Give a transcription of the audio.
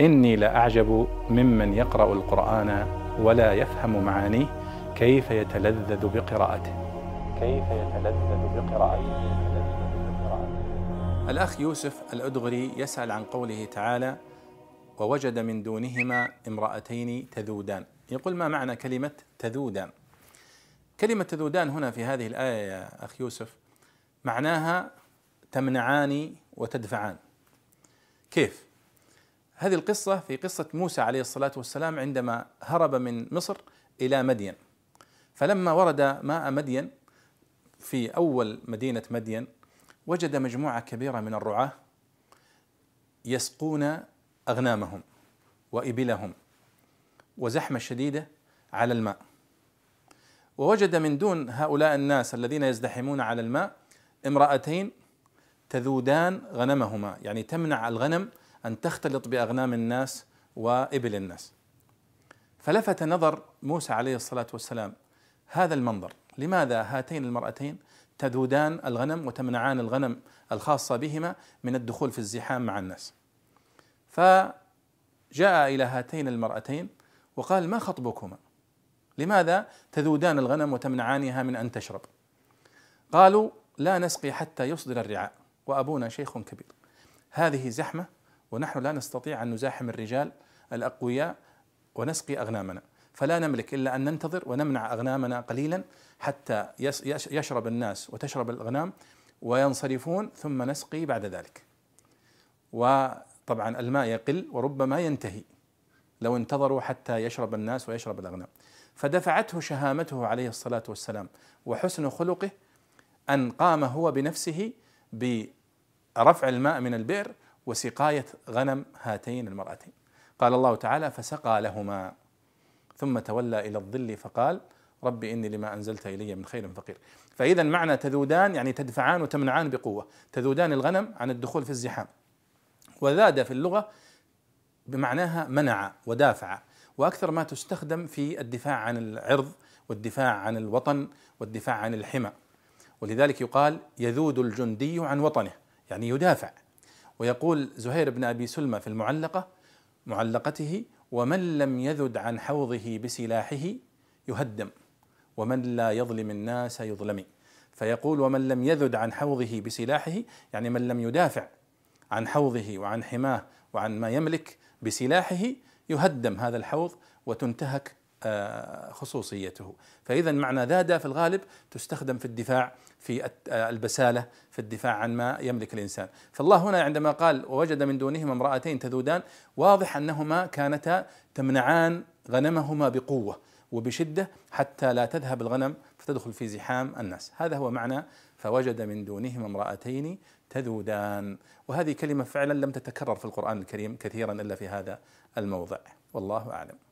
إني لأعجب ممن يقرأ القرآن ولا يفهم معانيه كيف يتلذذ بقراءته. كيف يتلذذ بقراءته. الأخ يوسف الأدغري يسأل عن قوله تعالى ووجد من دونهما امرأتين تذودان يقول ما معنى كلمة تذودان كلمة تذودان هنا في هذه الآية يا أخ يوسف معناها تمنعان وتدفعان. كيف؟ هذه القصة في قصة موسى عليه الصلاة والسلام عندما هرب من مصر إلى مدين. فلما ورد ماء مدين في أول مدينة مدين وجد مجموعة كبيرة من الرعاة يسقون أغنامهم وإبلهم وزحمة شديدة على الماء. ووجد من دون هؤلاء الناس الذين يزدحمون على الماء امرأتين تذودان غنمهما يعني تمنع الغنم أن تختلط بأغنام الناس وإبل الناس. فلفت نظر موسى عليه الصلاة والسلام هذا المنظر. لماذا هاتين المرأتين تذودان الغنم وتمنعان الغنم الخاصة بهما من الدخول في الزحام مع الناس؟ فجاء إلى هاتين المرأتين وقال ما خطبكما؟ لماذا تذودان الغنم وتمنعانها من أن تشرب؟ قالوا لا نسقي حتى يصدر الرعاء وأبونا شيخ كبير. هذه زحمة ونحن لا نستطيع أن نزاحم الرجال الأقوياء ونسقي أغنامنا فلا نملك إلا أن ننتظر ونمنع أغنامنا قليلا حتى يشرب الناس وتشرب الأغنام وينصرفون ثم نسقي بعد ذلك. وطبعا الماء يقل وربما ينتهي لو انتظروا حتى يشرب الناس ويشرب الأغنام. فدفعته شهامته عليه الصلاة والسلام وحسن خلقه أن قام هو بنفسه برفع الماء من البئر وسقاية غنم هاتين المرأتين. قال الله تعالى فسقى لهما. ثم تولى إلى الظل فقال رب إني لما أنزلت إلي من خير فقير. فإذا معنى تذودان يعني تدفعان وتمنعان بقوة. تذودان الغنم عن الدخول في الزحام. وذاد في اللغة بمعناها منع ودافع. وأكثر ما تستخدم في الدفاع عن العرض والدفاع عن الوطن والدفاع عن الحمى. ولذلك يقال يذود الجندي عن وطنه. يعني يدافع. ويقول زهير بن أبي سلمى في المعلقة معلقته ومن لم يذد عن حوضه بسلاحه يهدم ومن لا يظلم الناس يظلم. فيقول ومن لم يذد عن حوضه بسلاحه يعني من لم يدافع عن حوضه وعن حماه وعن ما يملك بسلاحه يهدم هذا الحوض وتنتهك خصوصيته. فإذا معنى ذاد في الغالب تستخدم في الدفاع في آه، البسالة في الدفاع عن ما يملك الإنسان. فالله هنا عندما قال ووجد من دونهما امرأتين تذودان واضح أنهما كانتا تمنعان غنمهما بقوة وبشدة حتى لا تذهب الغنم فتدخل في زحام الناس. هذا هو معنى فوجد من دونهما امرأتين تذودان. وهذه كلمة فعلا لم تتكرر في القرآن الكريم كثيرا إلا في هذا الموضع. والله أعلم.